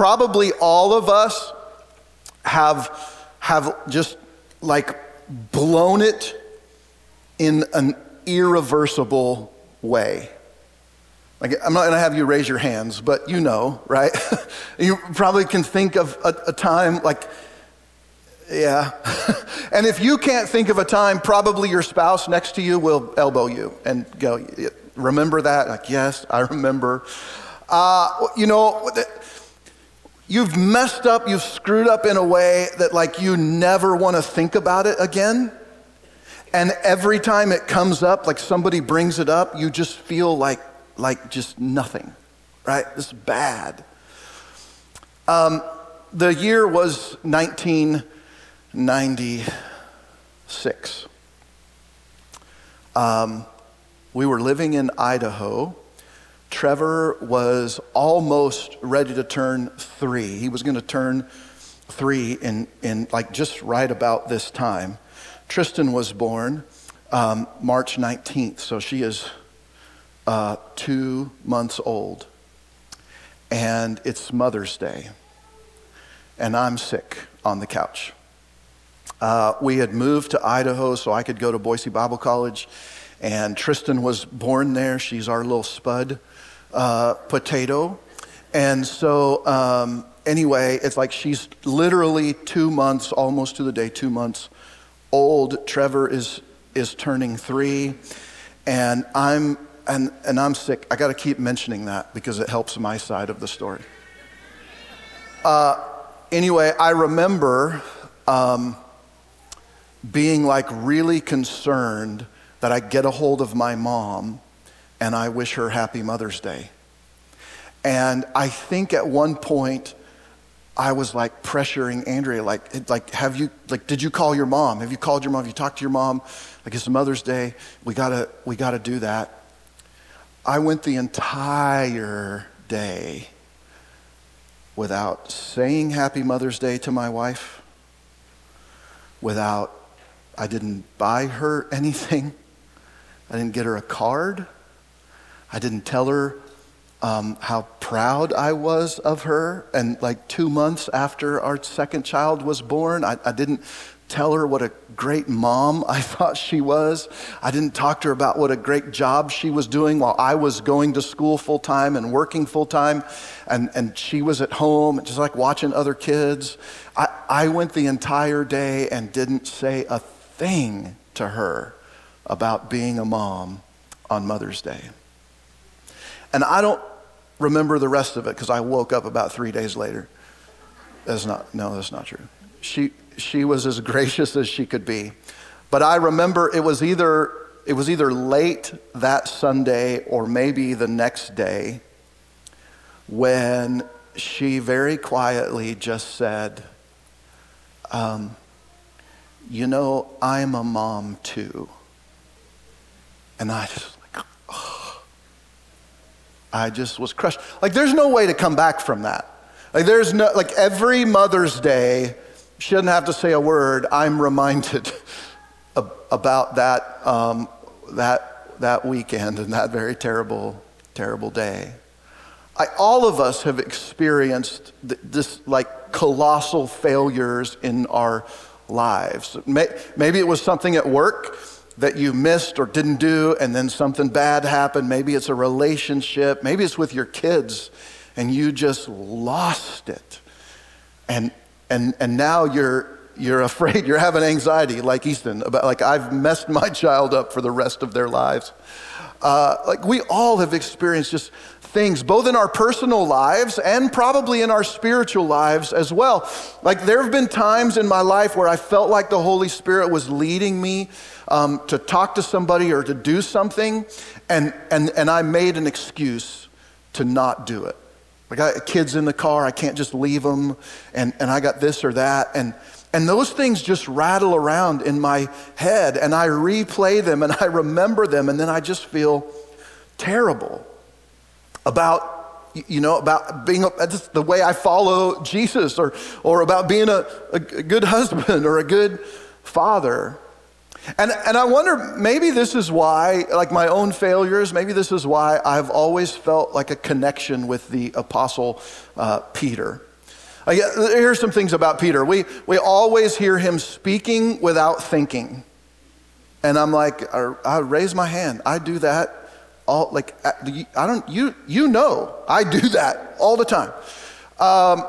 probably all of us have, have just like blown it in an irreversible way. Like, I'm not going to have you raise your hands, but you know, right? you probably can think of a, a time like, yeah. and if you can't think of a time, probably your spouse next to you will elbow you and go, remember that? Like, yes, I remember. Uh, you know, you've messed up, you've screwed up in a way that, like, you never want to think about it again. And every time it comes up, like somebody brings it up, you just feel like like just nothing, right? This is bad. Um, the year was 1996. Um, we were living in Idaho. Trevor was almost ready to turn three. He was going to turn three in, in like just right about this time. Tristan was born um, March 19th, so she is uh, two months old, and it's Mother's Day, and I'm sick on the couch. Uh, we had moved to Idaho so I could go to Boise Bible College, and Tristan was born there. She's our little spud uh, potato. And so, um, anyway, it's like she's literally two months, almost to the day, two months old. Trevor is, is turning three, and I'm and, and I'm sick. I got to keep mentioning that because it helps my side of the story. Uh, anyway, I remember um, being like really concerned that I get a hold of my mom and I wish her happy Mother's Day. And I think at one point, I was like pressuring Andrea, like, like, have you, like, did you call your mom? Have you called your mom? Have you talked to your mom? Like, it's Mother's Day. We gotta, we gotta do that. I went the entire day without saying Happy Mother's Day to my wife, without, I didn't buy her anything, I didn't get her a card, I didn't tell her um, how proud I was of her. And like two months after our second child was born, I, I didn't tell her what a great mom I thought she was. I didn't talk to her about what a great job she was doing while I was going to school full time and working full time. And, and she was at home, just like watching other kids. I, I went the entire day and didn't say a thing to her about being a mom on Mother's Day. And I don't remember the rest of it because I woke up about three days later. That's not, no, that's not true. She, she was as gracious as she could be. But I remember it was either it was either late that Sunday or maybe the next day when she very quietly just said, um, You know, I'm a mom too. And I just. I just was crushed. Like, there's no way to come back from that. Like, there's no, like, every Mother's Day, she doesn't have to say a word, I'm reminded about that, um, that, that weekend and that very terrible, terrible day. I, all of us have experienced th- this like colossal failures in our lives. May, maybe it was something at work that you missed or didn't do, and then something bad happened. Maybe it's a relationship. Maybe it's with your kids, and you just lost it. And, and, and now you're, you're afraid, you're having anxiety, like Easton, about like I've messed my child up for the rest of their lives. Uh, like we all have experienced just things, both in our personal lives and probably in our spiritual lives as well. Like there have been times in my life where I felt like the Holy Spirit was leading me um, to talk to somebody or to do something, and, and, and I made an excuse to not do it. I got kids in the car, I can't just leave them, and, and I got this or that. And, and those things just rattle around in my head, and I replay them and I remember them, and then I just feel terrible about you know, about being a, just the way I follow Jesus or, or about being a, a good husband or a good father. And, and I wonder, maybe this is why, like my own failures, maybe this is why I've always felt like a connection with the Apostle uh, Peter. Like, here's some things about Peter. We, we always hear him speaking without thinking. And I'm like, I, I raise my hand. I do that all, like, I don't, you, you know, I do that all the time. Um,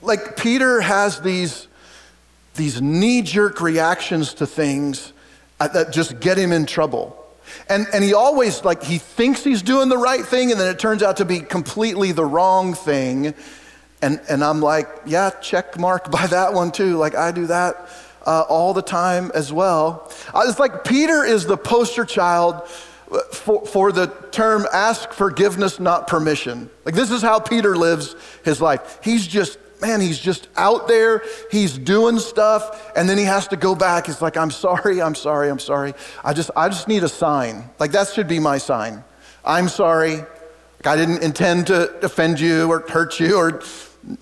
like, Peter has these, these knee jerk reactions to things that just get him in trouble. And, and he always, like, he thinks he's doing the right thing, and then it turns out to be completely the wrong thing. And, and I'm like, yeah, check mark by that one too. Like, I do that uh, all the time as well. Uh, it's like Peter is the poster child for, for the term ask forgiveness, not permission. Like, this is how Peter lives his life. He's just man, he's just out there, he's doing stuff, and then he has to go back. He's like, I'm sorry, I'm sorry, I'm sorry. I just, I just need a sign. Like, that should be my sign. I'm sorry. Like, I didn't intend to offend you or hurt you or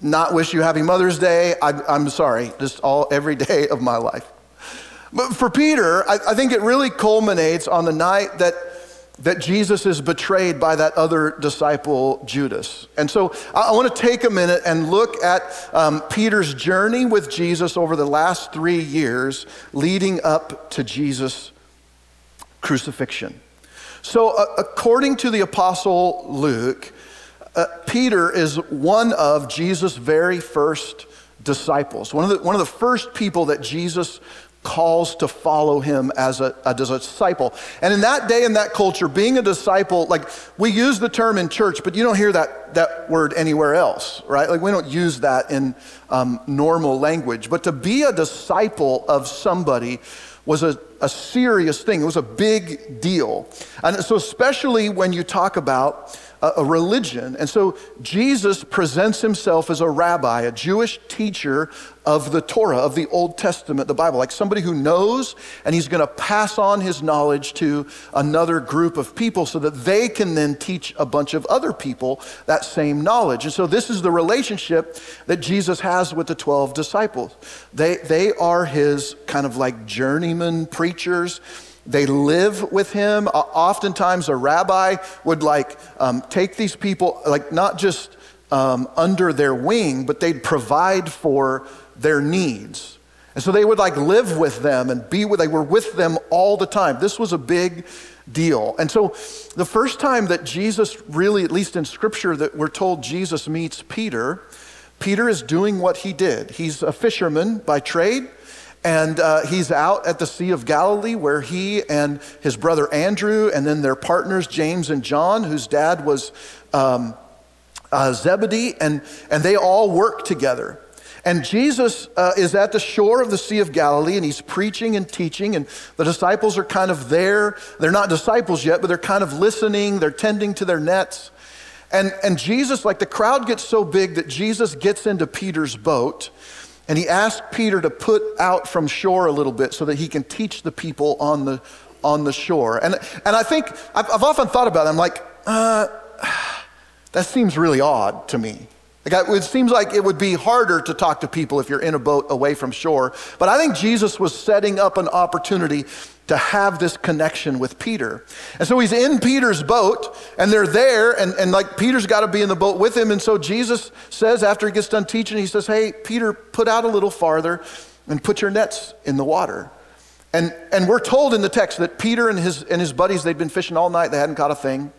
not wish you happy Mother's Day. I, am sorry, just all every day of my life. But for Peter, I, I think it really culminates on the night that that Jesus is betrayed by that other disciple, Judas. And so I, want to take a minute and look at um, Peter's journey with Jesus over the last three years leading up to Jesus' crucifixion. So, uh, according to the Apostle Luke, uh, Peter is one of Jesus' very first disciples, one of, the, one of the first people that Jesus calls to follow him as a, a disciple. And in that day, in that culture, being a disciple, like we use the term in church, but you don't hear that, that word anywhere else, right? Like we don't use that in um, normal language. But to be a disciple of somebody was a, a serious thing, it was a big deal. And so, especially when you talk about a religion. And so Jesus presents himself as a rabbi, a Jewish teacher of the Torah, of the Old Testament, the Bible, like somebody who knows and he's going to pass on his knowledge to another group of people so that they can then teach a bunch of other people that same knowledge. And so this is the relationship that Jesus has with the 12 disciples. They, they are his kind of like journeyman preachers they live with him. Oftentimes, a rabbi would like um, take these people, like not just um, under their wing, but they'd provide for their needs. And so they would like live with them and be with, they were with them all the time. This was a big deal. And so the first time that Jesus really, at least in scripture, that we're told Jesus meets Peter, Peter is doing what he did. He's a fisherman by trade. And uh, he's out at the Sea of Galilee where he and his brother Andrew, and then their partners James and John, whose dad was um, uh, Zebedee, and, and they all work together. And Jesus uh, is at the shore of the Sea of Galilee and he's preaching and teaching, and the disciples are kind of there. They're not disciples yet, but they're kind of listening, they're tending to their nets. And, and Jesus, like the crowd gets so big that Jesus gets into Peter's boat and he asked Peter to put out from shore a little bit so that he can teach the people on the, on the shore. And, and I think, I've, I've often thought about it. I'm like, uh, that seems really odd to me. Like, it seems like it would be harder to talk to people if you're in a boat away from shore. But I think Jesus was setting up an opportunity to have this connection with Peter. And so he's in Peter's boat, and they're there, and, and like Peter's got to be in the boat with him. And so Jesus says, after he gets done teaching, he says, Hey, Peter, put out a little farther and put your nets in the water. And, and we're told in the text that Peter and his, and his buddies, they'd been fishing all night, they hadn't caught a thing.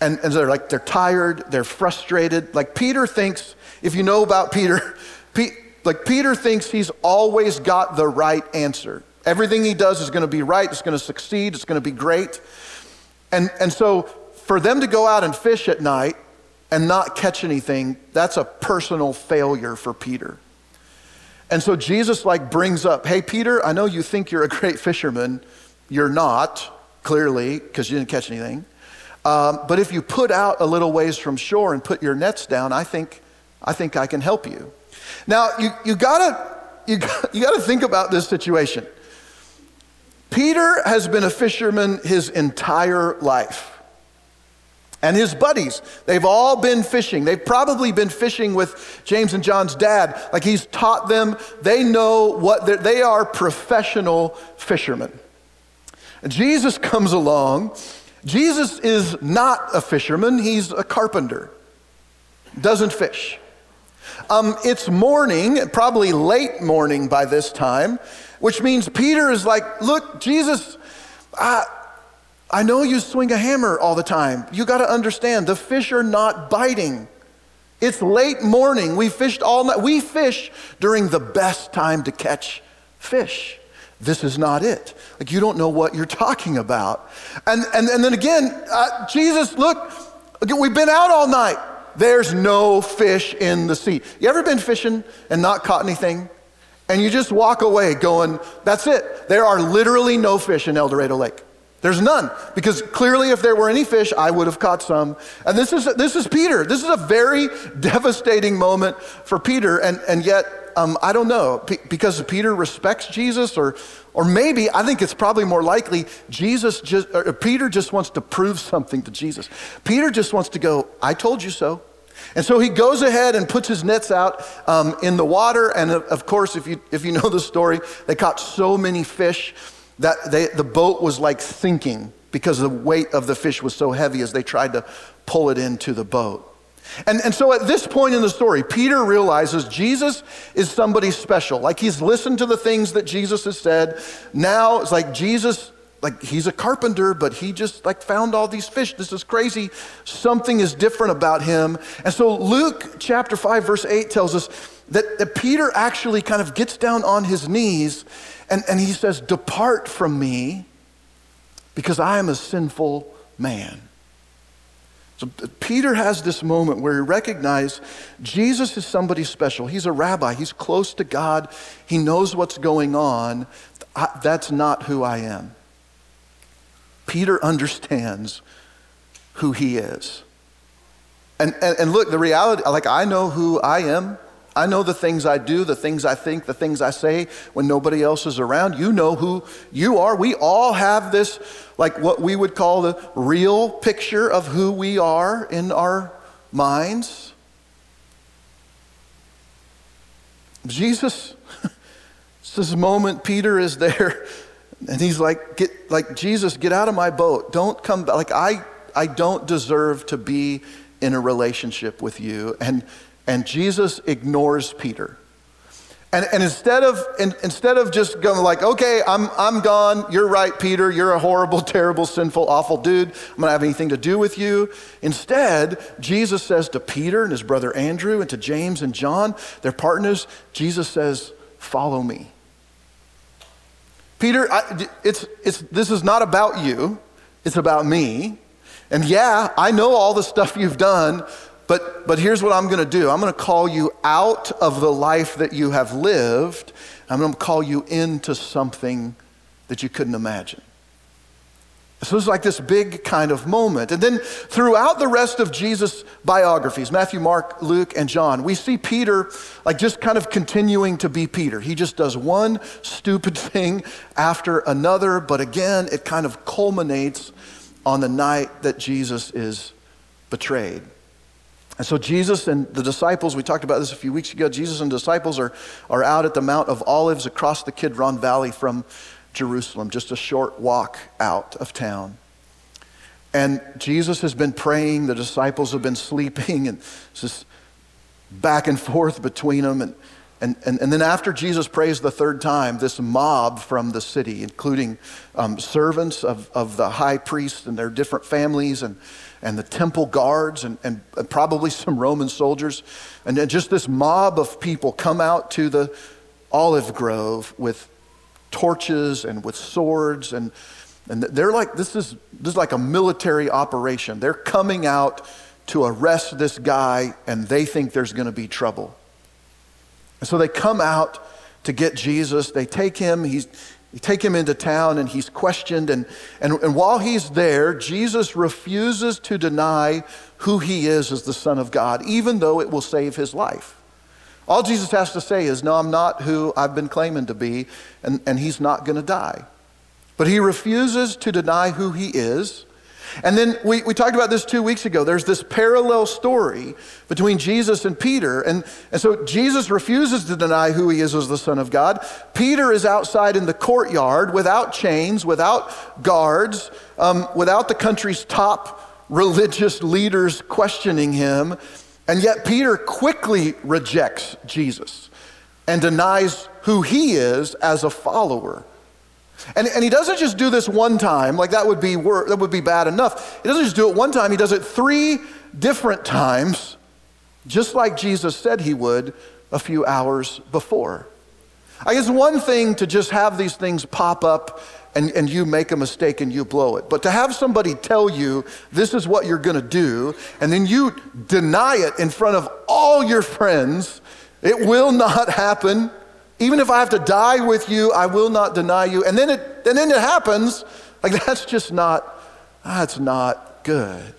And, and they're like, they're tired, they're frustrated. Like Peter thinks, if you know about Peter, Pe- like Peter thinks he's always got the right answer. Everything he does is going to be right, it's going to succeed, it's going to be great. And, and so for them to go out and fish at night and not catch anything, that's a personal failure for Peter. And so Jesus like brings up, "Hey Peter, I know you think you're a great fisherman. You're not, clearly, because you didn't catch anything. Um, but if you put out a little ways from shore and put your nets down, I think, I think I can help you." Now you you gotta you, you gotta think about this situation. Peter has been a fisherman his entire life. And his buddies, they've all been fishing. They've probably been fishing with James and John's dad. Like he's taught them, they know what they are professional fishermen. And Jesus comes along. Jesus is not a fisherman, he's a carpenter, doesn't fish. Um, it's morning, probably late morning by this time, which means Peter is like, Look, Jesus, I, I know you swing a hammer all the time. You got to understand, the fish are not biting. It's late morning. We fished all night. We fish during the best time to catch fish. This is not it. Like, you don't know what you're talking about. And, and, and then again, uh, Jesus, look, we've been out all night. There's no fish in the sea. You ever been fishing and not caught anything? And you just walk away going, that's it. There are literally no fish in El Dorado Lake. There's none. Because clearly, if there were any fish, I would have caught some. And this is, this is Peter. This is a very devastating moment for Peter. And, and yet, um, I don't know, because Peter respects Jesus, or, or maybe, I think it's probably more likely, Jesus just, Peter just wants to prove something to Jesus. Peter just wants to go, I told you so. And so he goes ahead and puts his nets out um, in the water. And of course, if you, if you know the story, they caught so many fish that they, the boat was like sinking because the weight of the fish was so heavy as they tried to pull it into the boat. And, and so at this point in the story, Peter realizes Jesus is somebody special. Like he's listened to the things that Jesus has said. Now it's like Jesus, like he's a carpenter, but he just like found all these fish. This is crazy. Something is different about him. And so Luke chapter 5, verse 8 tells us that, that Peter actually kind of gets down on his knees and, and he says, Depart from me because I am a sinful man. So uh, Peter has this moment where he recognizes Jesus is somebody special. He's a rabbi, he's close to God, he knows what's going on. I, that's not who I am. Peter understands who he is. And, and, and look, the reality, like I know who I am. I know the things I do, the things I think, the things I say when nobody else is around. You know who you are. We all have this, like what we would call the real picture of who we are in our minds. Jesus, this moment, Peter is there, and he's like, get, like, Jesus, get out of my boat. Don't come back. Like, I, I don't deserve to be in a relationship with you. And and Jesus ignores Peter. And, and instead, of, in, instead of just going like, okay, I'm, I'm gone, you're right, Peter, you're a horrible, terrible, sinful, awful dude, I'm gonna have anything to do with you. Instead, Jesus says to Peter and his brother Andrew and to James and John, their partners, Jesus says, follow me. Peter, I, it's, it's, this is not about you, it's about me. And yeah, I know all the stuff you've done, but, but here's what I'm going to do I'm going to call you out of the life that you have lived. I'm going to call you into something that you couldn't imagine. So it's like this big kind of moment. And then throughout the rest of Jesus' biographies, Matthew, Mark, Luke, and John, we see Peter like just kind of continuing to be Peter. He just does one stupid thing after another, but again, it kind of culminates on the night that Jesus is betrayed. And so Jesus and the disciples, we talked about this a few weeks ago, Jesus and disciples are, are out at the Mount of Olives across the Kidron Valley from Jerusalem, just a short walk out of town. And Jesus has been praying, the disciples have been sleeping, and it's just back and forth between them. And, and, and, and then after Jesus prays the third time, this mob from the city, including um, servants of, of the high priest and their different families, and and the temple guards and, and, probably some Roman soldiers. And then just this mob of people come out to the olive grove with torches and with swords. And, and they're like, this is, this is like a military operation. They're coming out to arrest this guy, and they think there's going to be trouble. And so they come out to get Jesus. They take him. He's, take him into town and he's questioned. And, and, and while he's there, Jesus refuses to deny who he is as the Son of God, even though it will save his life. All Jesus has to say is, No, I'm not who I've been claiming to be, and, and he's not going to die. But he refuses to deny who he is. And then we, we talked about this two weeks ago. There's this parallel story between Jesus and Peter. And, and so Jesus refuses to deny who he is as the Son of God. Peter is outside in the courtyard without chains, without guards, um, without the country's top religious leaders questioning him. And yet, Peter quickly rejects Jesus and denies who he is as a follower. And, and he doesn't just do this one time, like that would, be wor- that would be bad enough. He doesn't just do it one time, he does it three different times, just like Jesus said he would a few hours before. I guess one thing to just have these things pop up and, and you make a mistake and you blow it. But to have somebody tell you this is what you're to do, and then you deny it in front of all your friends, it will not happen. Even if I have to die with you, I will not deny you. And then it, and then it happens. Like that's just not, that's not good.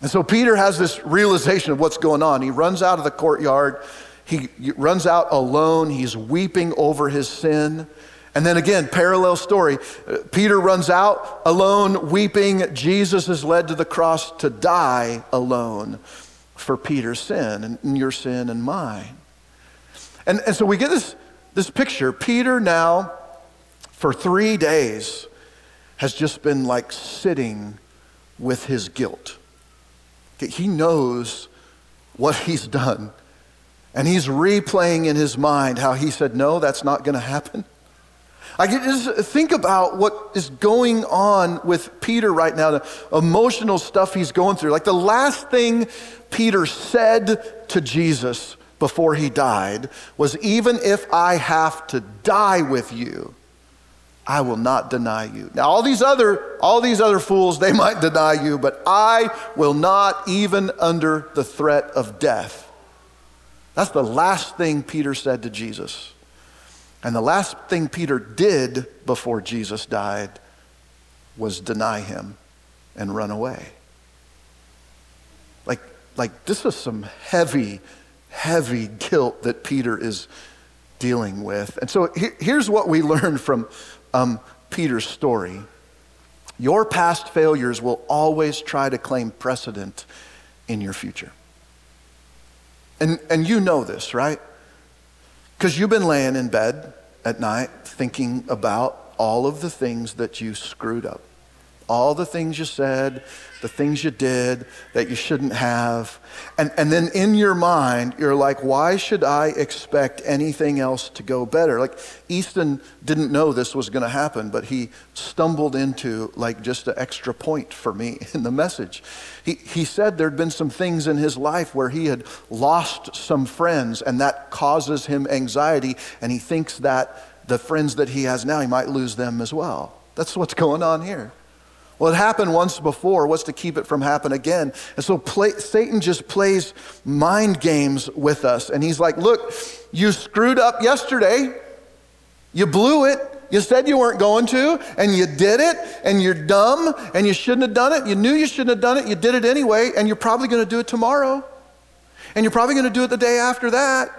And so Peter has this realization of what's going on. He runs out of the courtyard. He runs out alone. He's weeping over his sin. And then again, parallel story. Uh, Peter runs out alone, weeping. Jesus is led to the cross to die alone for Peter's sin and your sin and mine. And, and so we get this, this picture. Peter now, for three days, has just been like sitting with his guilt. He knows what he's done. And he's replaying in his mind how he said, No, that's not going to happen. I can just think about what is going on with Peter right now, the emotional stuff he's going through. Like the last thing Peter said to Jesus before he died was, Even if I have to die with you, I will not deny you. Now, all these other, all these other fools, they might deny you, but I will not, even under the threat of death. That's the last thing Peter said to Jesus. And the last thing Peter did before Jesus died was deny him and run away. Like, like this is some heavy, heavy guilt that Peter is dealing with. And so here's what we learn from um, Peter's story your past failures will always try to claim precedent in your future. And, and you know this, right? Because you've been laying in bed at night thinking about all of the things that you screwed up, all the things you said, the things you did that you shouldn't have. And, and then in your mind, you're like, why should I expect anything else to go better? Like, Easton didn't know this was going to happen, but he stumbled into like just an extra point for me in the message. He, he said there'd been some things in his life where he had lost some friends, and that causes him anxiety, and he thinks that the friends that he has now, he might lose them as well. That's what's going on here. Well, it happened once before. What's to keep it from happening again? And so play, Satan just plays mind games with us. And he's like, Look, you screwed up yesterday. You blew it. You said you weren't going to, and you did it, and you're dumb, and you shouldn't have done it. You knew you shouldn't have done it. You did it anyway, and you're probably going to do it tomorrow. And you're probably going to do it the day after that.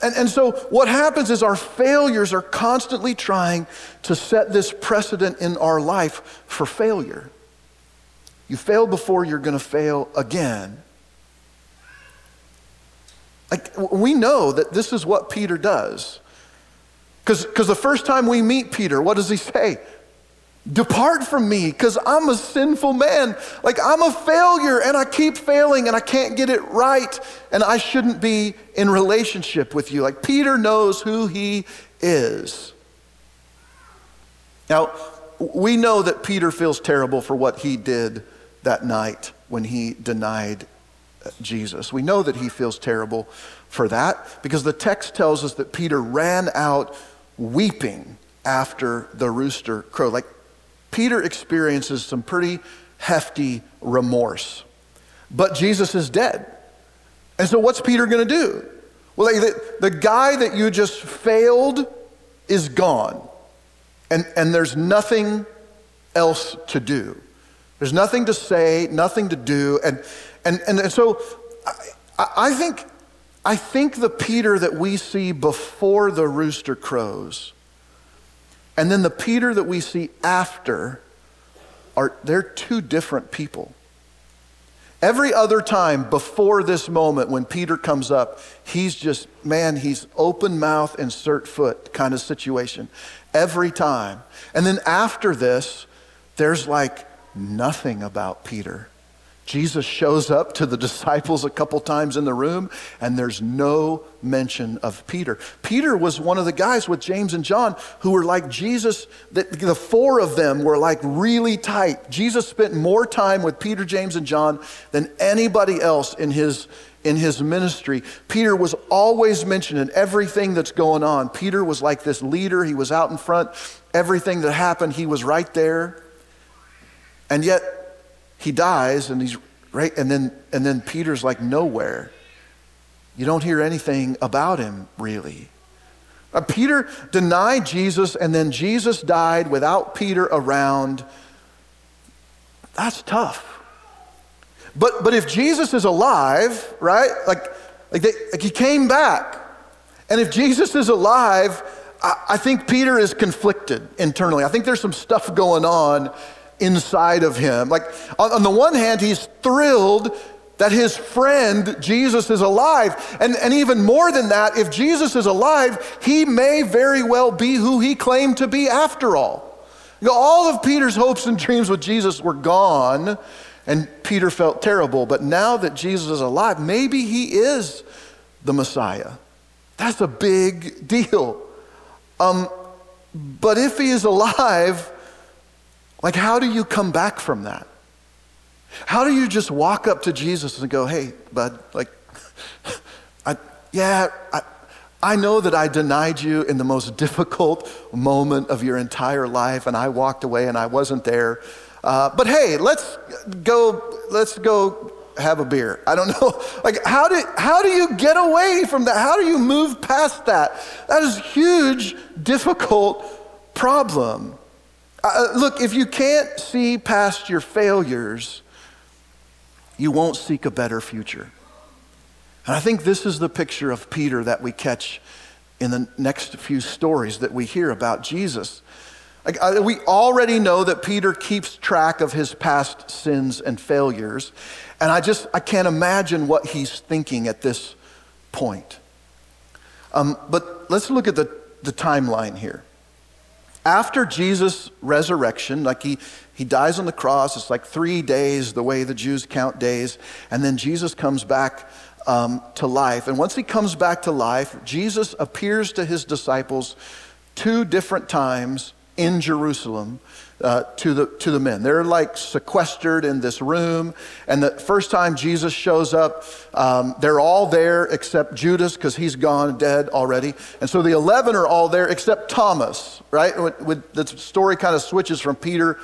And, and so, what happens is our failures are constantly trying to set this precedent in our life for failure. You failed before, you're going to fail again. Like, we know that this is what Peter does. Because the first time we meet Peter, what does he say? Depart from me because I'm a sinful man. Like I'm a failure and I keep failing and I can't get it right and I shouldn't be in relationship with you. Like Peter knows who he is. Now, we know that Peter feels terrible for what he did that night when he denied uh, Jesus. We know that he feels terrible for that because the text tells us that Peter ran out weeping after the rooster crowed. Like Peter experiences some pretty hefty remorse. But Jesus is dead. And so, what's Peter going to do? Well, the, the guy that you just failed is gone. And, and there's nothing else to do. There's nothing to say, nothing to do. And, and, and, and so, I, I, think, I think the Peter that we see before the rooster crows and then the Peter that we see after are they're two different people. Every other time before this moment when Peter comes up, he's just, man, he's open mouth, insert foot kind of situation. Every time. And then after this, there's like nothing about Peter. Jesus shows up to the disciples a couple times in the room, and there's no mention of Peter. Peter was one of the guys with James and John who were like Jesus, the, the four of them were like really tight. Jesus spent more time with Peter, James, and John than anybody else in his, in his ministry. Peter was always mentioned in everything that's going on. Peter was like this leader, he was out in front. Everything that happened, he was right there. And yet, he dies and he's right and then and then Peter's like nowhere. You don't hear anything about him really. Uh, Peter denied Jesus and then Jesus died without Peter around. That's tough. But but if Jesus is alive, right? Like like, they, like he came back. And if Jesus is alive, I, I think Peter is conflicted internally. I think there's some stuff going on inside of him. Like, on, on the one hand, he's thrilled that his friend Jesus is alive. And, and even more than that, if Jesus is alive, he may very well be who he claimed to be after all. You know, all of Peter's hopes and dreams with Jesus were gone, and Peter felt terrible. But now that Jesus is alive, maybe he is the Messiah. That's a big deal. Um, but if he is alive, like, how do you come back from that? How do you just walk up to Jesus and go, hey, bud, like, I, yeah, I, I know that I denied you in the most difficult moment of your entire life, and I walked away and I wasn't there. Uh, but hey, let's go, let's go have a beer. I don't know. Like, how do, how do you get away from that? How do you move past that? That is huge, difficult problem. Uh, look, if you can't see past your failures, you won't seek a better future. And I think this is the picture of Peter that we catch in the next few stories that we hear about Jesus. Like, uh, we already know that Peter keeps track of his past sins and failures. And I just, I can't imagine what he's thinking at this point. Um, but let's look at the, the timeline here after Jesus' resurrection, like he, he dies on the cross, it's like three days, the way the Jews count days, and then Jesus comes back um, to life. And once he comes back to life, Jesus appears to his disciples two different times in Jerusalem uh, to, the, to the men. They're like sequestered in this room. And the first time Jesus shows up, um, they're all there except Judas because he's gone, dead already. And so the 11 are all there except Thomas, right? With, with, the story kind of switches from Peter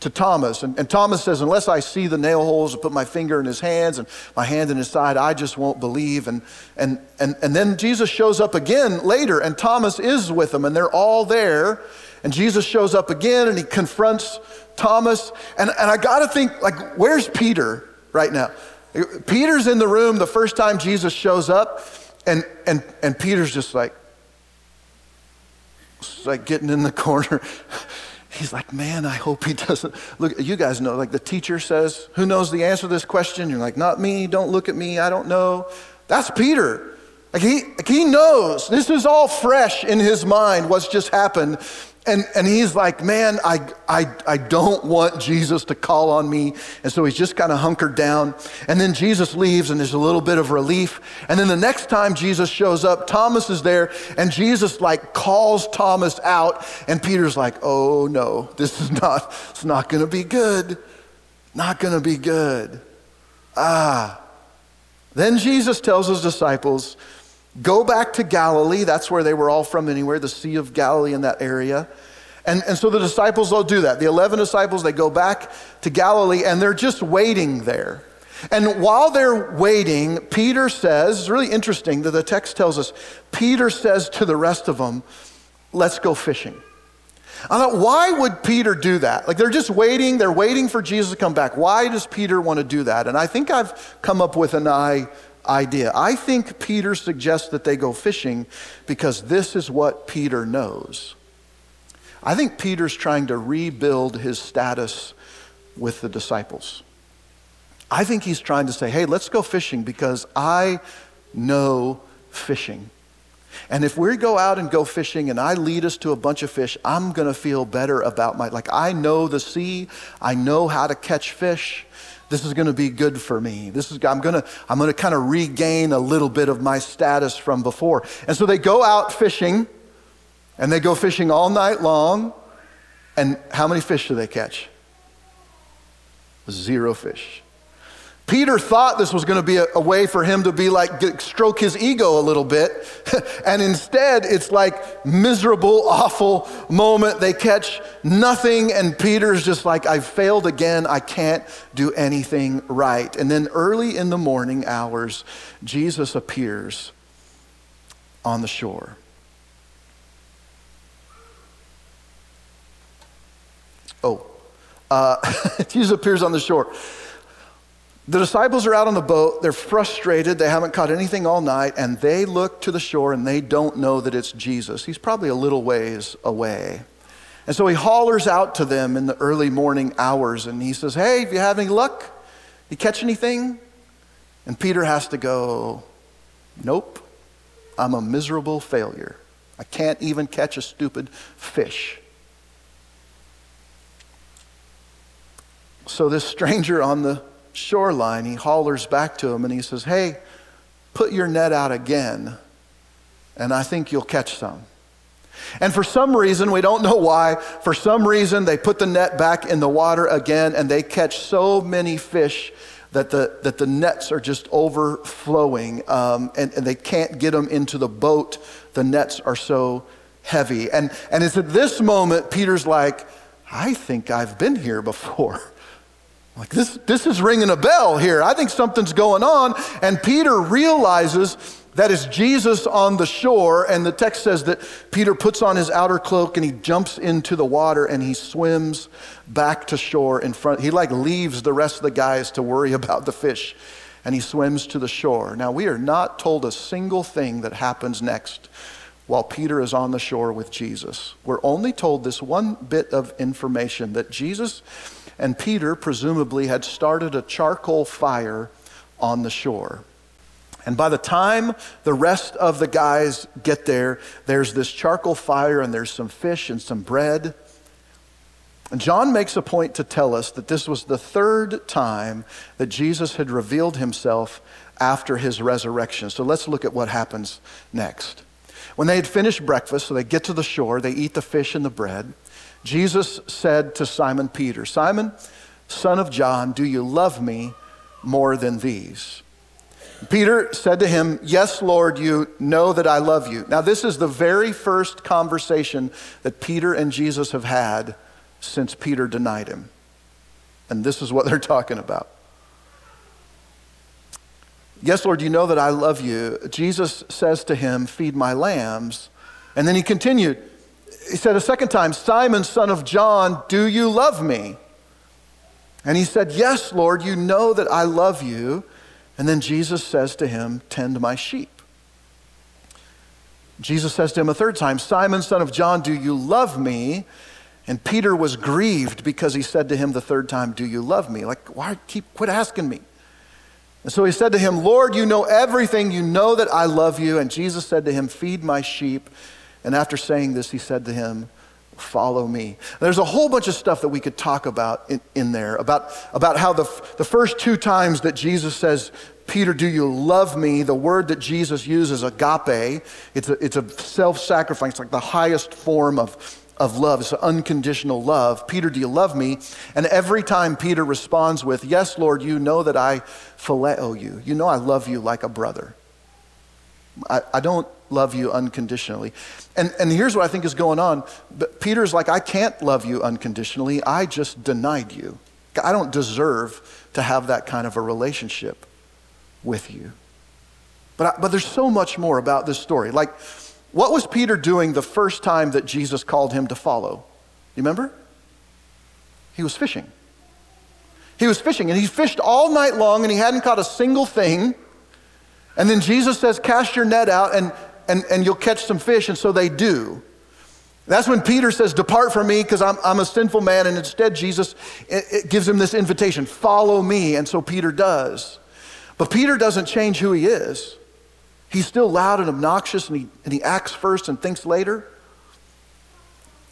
to Thomas. And, and, Thomas says, Unless I see the nail holes and put my finger in his hands and my hand in his side, I just won't believe. And, and, and, and then Jesus shows up again later, and Thomas is with them, and they're all there. And Jesus shows up again and he confronts Thomas. And, and I got to think, like, where's Peter right now? Peter's in the room the first time Jesus shows up, and, and, and Peter's just like, like getting in the corner. He's like, man, I hope he doesn't. Look, you guys know, like the teacher says, who knows the answer to this question? You're like, not me, don't look at me, I don't know. That's Peter. Like he, like he knows. This is all fresh in his mind, what's just happened. And, and he's like, man, I, I, I don't want Jesus to call on me. And so he's just kind of hunkered down. And then Jesus leaves, and there's a little bit of relief. And then the next time Jesus shows up, Thomas is there, and Jesus like calls Thomas out. And Peter's like, oh no, this is not, it's not going to be good. Not going to be good. Ah. Then Jesus tells his disciples, Go back to Galilee. That's where they were all from, anywhere, the Sea of Galilee in that area. And, and so the disciples will do that. The 11 disciples, they go back to Galilee and they're just waiting there. And while they're waiting, Peter says, it's really interesting that the text tells us, Peter says to the rest of them, let's go fishing. I thought, why would Peter do that? Like they're just waiting, they're waiting for Jesus to come back. Why does Peter want to do that? And I think I've come up with an eye idea. I think Peter suggests that they go fishing because this is what Peter knows. I think Peter's trying to rebuild his status with the disciples. I think he's trying to say, hey, let's go fishing because I know fishing. And if we go out and go fishing and I lead us to a bunch of fish, I'm going to feel better about my like I know the sea, I know how to catch fish. This is going to be good for me. This is, I'm going to, I'm going to kind of regain a little bit of my status from before. And so they go out fishing, and they go fishing all night long. And how many fish do they catch? Zero fish. Peter thought this was going to be a, a, way for him to be like, stroke his ego a little bit. and instead, it's like miserable, awful moment. They catch nothing, and Peter's just like, I've failed again. I can't do anything right. And then early in the morning hours, Jesus appears on the shore. Oh, uh, Jesus appears on the shore. The disciples are out on the boat. They're frustrated. They haven't caught anything all night. And they look to the shore and they don't know that it's Jesus. He's probably a little ways away. And so he hollers out to them in the early morning hours and he says, Hey, if you have any luck, you catch anything? And Peter has to go, Nope, I'm a miserable failure. I can't even catch a stupid fish. So this stranger on the shoreline, he hollers back to him and he says, Hey, put your net out again, and I think you'll catch some. And for some reason, we don't know why, for some reason, they put the net back in the water again and they catch so many fish that the, that the nets are just overflowing um, and, and they can't get them into the boat. The nets are so heavy. And, and it's at this moment, Peter's like, I think I've been here before. Like, this, this is ringing a bell here. I think something's going on. And Peter realizes that is Jesus on the shore. And the text says that Peter puts on his outer cloak and he jumps into the water and he swims back to shore in front. He like leaves the rest of the guys to worry about the fish and he swims to the shore. Now, we are not told a single thing that happens next while Peter is on the shore with Jesus. We're only told this one bit of information that Jesus and Peter presumably had started a charcoal fire on the shore. And by the time the rest of the guys get there, there's this charcoal fire and there's some fish and some bread. And John makes a point to tell us that this was the third time that Jesus had revealed himself after his resurrection. So let's look at what happens next. When they had finished breakfast, so they get to the shore, they eat the fish and the bread. Jesus said to Simon Peter, Simon, son of John, do you love me more than these? Peter said to him, Yes, Lord, you know that I love you. Now, this is the very first conversation that Peter and Jesus have had since Peter denied him. And this is what they're talking about. Yes, Lord, you know that I love you. Jesus says to him, Feed my lambs. And then he continued, he said a second time, Simon, son of John, do you love me? And he said, Yes, Lord, you know that I love you. And then Jesus says to him, Tend my sheep. Jesus says to him a third time, Simon, son of John, do you love me? And Peter was grieved because he said to him the third time, Do you love me? Like, why keep quit asking me? And so he said to him, Lord, you know everything. You know that I love you. And Jesus said to him, Feed my sheep. And after saying this, he said to him, Follow me. There's a whole bunch of stuff that we could talk about in, in there about, about how the, the first two times that Jesus says, Peter, do you love me? The word that Jesus uses, agape, it's a, it's a self sacrifice, it's like the highest form of, of love. It's unconditional love. Peter, do you love me? And every time Peter responds with, Yes, Lord, you know that I phileo you. You know I love you like a brother. I, I don't love you unconditionally. And, and here's what I think is going on. But Peter's like, I can't love you unconditionally. I just denied you. I don't deserve to have that kind of a relationship with you. But, I, but there's so much more about this story. Like, what was Peter doing the first time that Jesus called him to follow? You remember? He was fishing. He was fishing, and he fished all night long, and he hadn't caught a single thing. And then Jesus says, Cast your net out and, and, and you'll catch some fish. And so they do. That's when Peter says, Depart from me because I'm, I'm a sinful man. And instead, Jesus it, it gives him this invitation follow me. And so Peter does. But Peter doesn't change who he is. He's still loud and obnoxious and he, and he acts first and thinks later.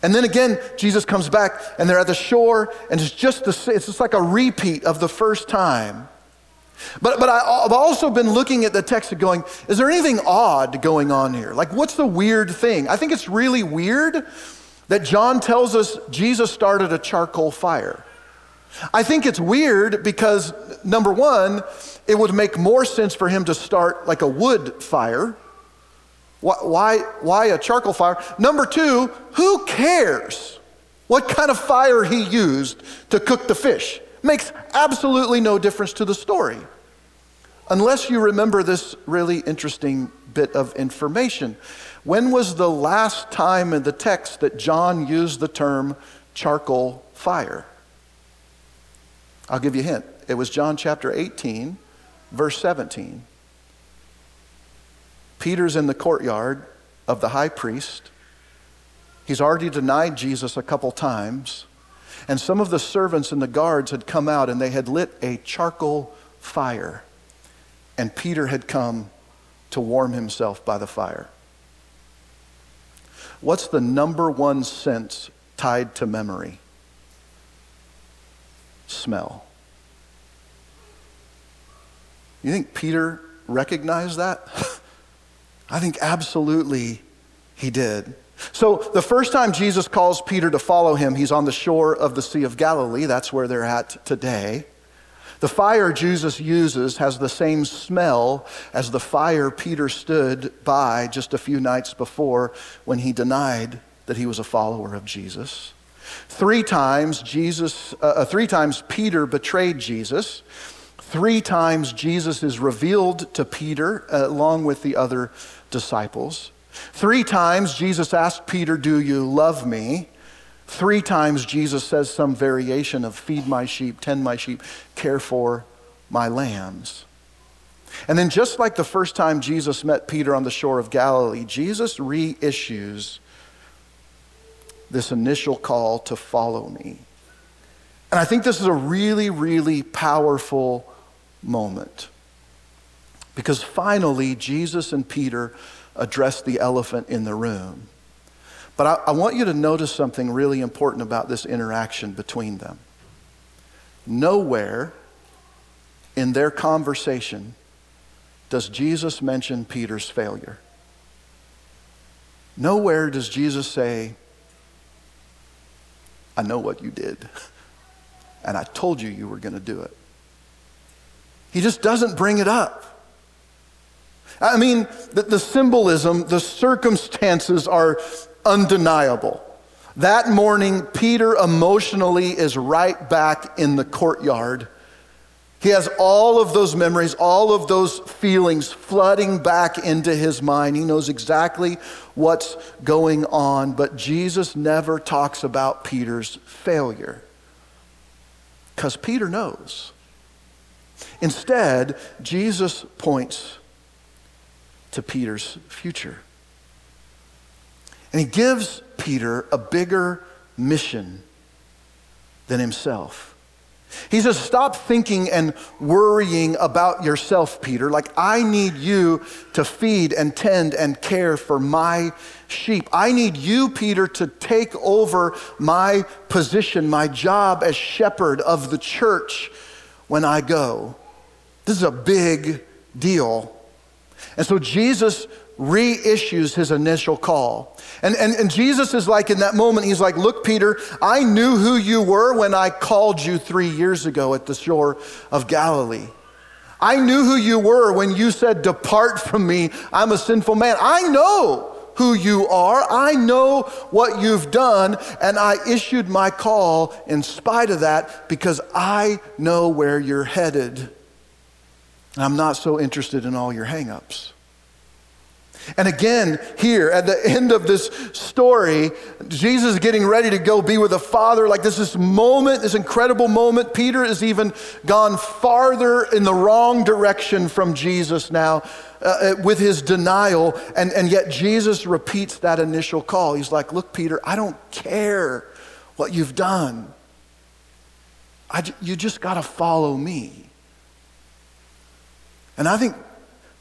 And then again, Jesus comes back and they're at the shore, and it's just, the, it's just like a repeat of the first time. But, but I, have also been looking at the text and going, is there anything odd going on here? Like, what's the weird thing? I think it's really weird that John tells us Jesus started a charcoal fire. I think it's weird because, number one, it would make more sense for him to start like a wood fire why, why, a charcoal fire? Number two, who cares what kind of fire he used to cook the fish? Makes absolutely no difference to the story. Unless you remember this really interesting bit of information. When was the last time in the text that John used the term charcoal fire? I'll give you a hint. It was John chapter 18, verse 17. Peter's in the courtyard of the high priest. He's already denied Jesus a couple times. And some of the servants and the guards had come out and they had lit a charcoal fire. And Peter had come to warm himself by the fire. What's the number one sense tied to memory? Smell. You think Peter recognized that? I think absolutely he did. So, the first time Jesus calls Peter to follow him, he's on the shore of the Sea of Galilee. That's where they're at today. The fire Jesus uses has the same smell as the fire Peter stood by just a few nights before when he denied that he was a follower of Jesus. Three times Jesus, uh, uh three times Peter betrayed Jesus. Three times Jesus is revealed to Peter uh, along with the other disciples. Three times Jesus asked Peter, Do you love me? Three times Jesus says some variation of feed my sheep, tend my sheep, care for my lambs. And then, just like the first time Jesus met Peter on the shore of Galilee, Jesus reissues this initial call to follow me. And I think this is a really, really powerful moment. Because finally, Jesus and Peter address the elephant in the room. But I, I, want you to notice something really important about this interaction between them. Nowhere in their conversation does Jesus mention Peter's failure. Nowhere does Jesus say, I know what you did, and I told you you were going to do it. He just doesn't bring it up. I mean, the, the symbolism, the circumstances are undeniable. That morning, Peter emotionally is right back in the courtyard. He has all of those memories, all of those feelings flooding back into his mind. He knows exactly what's going on, but Jesus never talks about Peter's failure because Peter knows. Instead, Jesus points to Peter's future. And he gives Peter a bigger mission than himself. He says, Stop thinking and worrying about yourself, Peter. Like, I need you to feed and tend and care for my sheep. I need you, Peter, to take over my position, my job as shepherd of the church when I go. This is a big deal. And so Jesus reissues his initial call. And, and, and Jesus is like in that moment, he's like, Look, Peter, I knew who you were when I called you three years ago at the shore of Galilee. I knew who you were when you said, Depart from me, I'm a sinful man. I know who you are. I know what you've done, and I issued my call in spite of that because I know where you're headed. I'm not so interested in all your hangups. And again, here at the end of this story, Jesus is getting ready to go be with the Father. Like this, this moment, this incredible moment. Peter has even gone farther in the wrong direction from Jesus now uh, uh with his denial. And, and yet Jesus repeats that initial call. He's like, Look, Peter, I don't care what you've done. I, you just got to follow me. And I think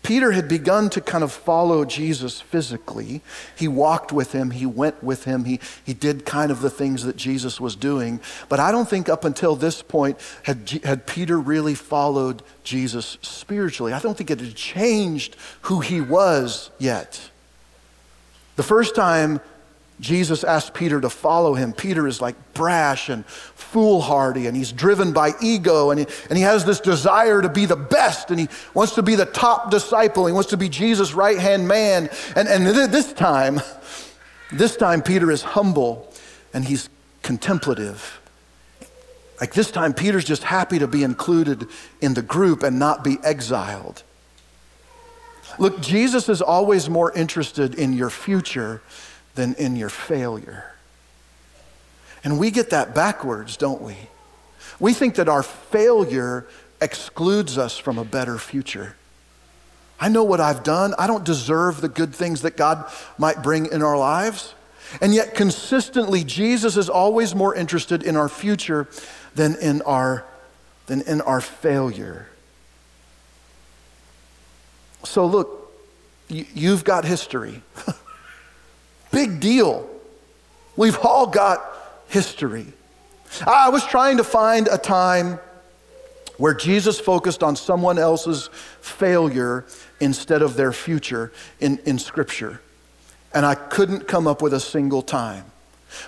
Peter had begun to kind of follow Jesus physically. He walked with him, he went with him, he, he did kind of the things that Jesus was doing. But I don't think up until this point had, had Peter really followed Jesus spiritually. I don't think it had changed who he was yet. The first time Jesus asked Peter to follow him. Peter is like brash and foolhardy, and he's driven by ego, and he, and he has this desire to be the best, and he wants to be the top disciple. He wants to be Jesus' right hand man. And, and this time, this time, Peter is humble and he's contemplative. Like this time, Peter's just happy to be included in the group and not be exiled. Look, Jesus is always more interested in your future than in your failure. And we get that backwards, don't we? We think that our failure excludes us from a better future. I know what I've done. I don't deserve the good things that God might bring in our lives. And yet, consistently, Jesus is always more interested in our future than in our, than in our failure. So, look, you've got history. Big deal. We've all got history. I was trying to find a time where Jesus focused on someone else's failure instead of their future in, in Scripture. And I couldn't come up with a single time.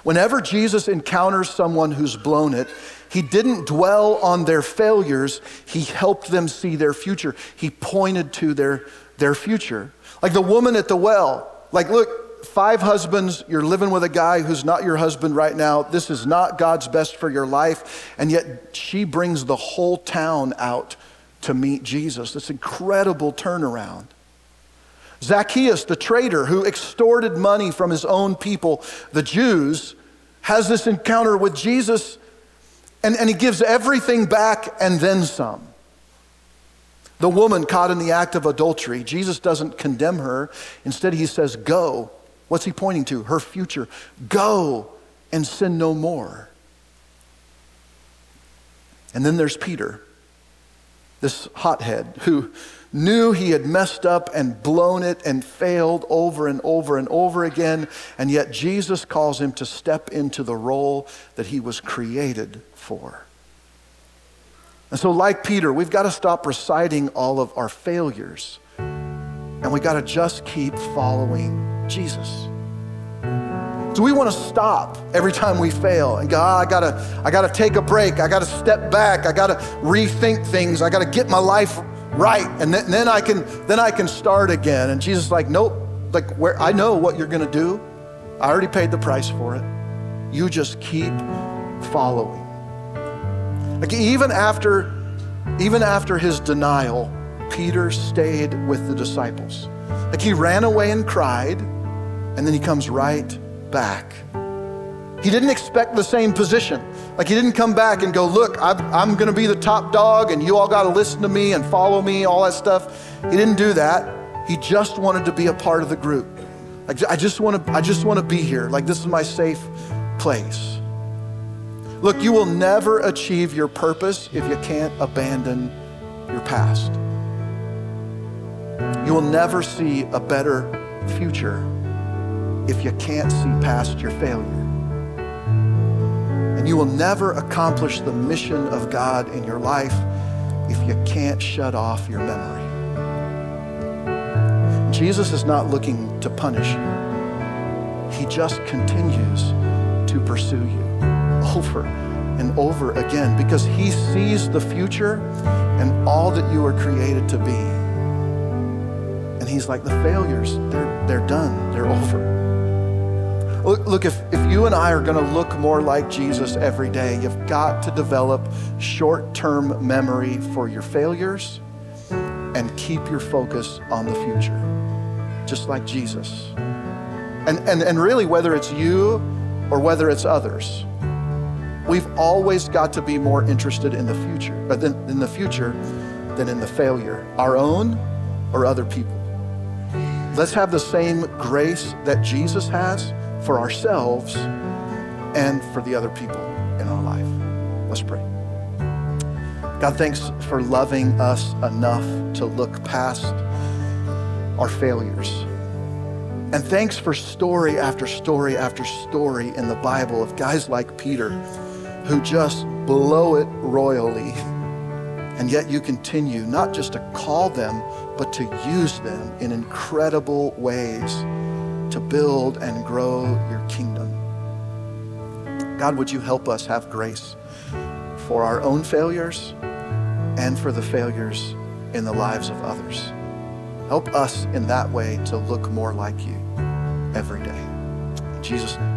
Whenever Jesus encounters someone who's blown it, he didn't dwell on their failures, he helped them see their future. He pointed to their, their future. Like the woman at the well. Like, look, five husbands, you're living with a guy who's not your husband right now. This is not God's best for your life. And yet she brings the whole town out to meet Jesus. This incredible turnaround. Zacchaeus, the traitor who extorted money from his own people, the Jews, has this encounter with Jesus and, and he gives everything back and then some. The woman caught in the act of adultery, Jesus doesn't condemn her. Instead, he says, Go What's he pointing to? Her future. Go and sin no more. And then there's Peter, this hothead who knew he had messed up and blown it and failed over and over and over again, and yet Jesus calls him to step into the role that he was created for. And so, like Peter, we've got to stop reciting all of our failures, and we got to just keep following Jesus. So we want to stop every time we fail and go, oh, I gotta, I gotta take a break. I gotta step back. I gotta rethink things. I gotta get my life right. And then, then I can, then I can start again. And Jesus is like, nope. Like where I know what you're gonna do. I already paid the price for it. You just keep following. Like even after, even after his denial, Peter stayed with the disciples. Like he ran away and cried, and then he comes right back. He didn't expect the same position. Like he didn't come back and go, Look, I'm, I'm going to be the top dog, and you all got to listen to me and follow me, all that stuff. He didn't do that. He just wanted to be a part of the group. Like, I just want to, I just want to be here. Like this is my safe place. Look, you will never achieve your purpose if you can't abandon your past. You will never see a better future if you can't see past your failure. And you will never accomplish the mission of God in your life if you can't shut off your memory. Jesus is not looking to punish you. He just continues to pursue you over and over again because he sees the future and all that you are created to be. He's like, the failures, they're, they're done, they're over. Look, look if, if you and I are going to look more like Jesus every day, you've got to develop short term memory for your failures and keep your focus on the future, just like Jesus. And, and, and really, whether it's you or whether it's others, we've always got to be more interested in the future, uh, than, in the future than in the failure, our own or other people. Let's have the same grace that Jesus has for ourselves and for the other people in our life. Let's pray. God, thanks for loving us enough to look past our failures. And thanks for story after story after story in the Bible of guys like Peter who just blow it royally. And yet you continue not just to call them, but to use them in incredible ways to build and grow your kingdom. God, would you help us have grace for our own failures and for the failures in the lives of others? Help us in that way to look more like you every day. In Jesus' name.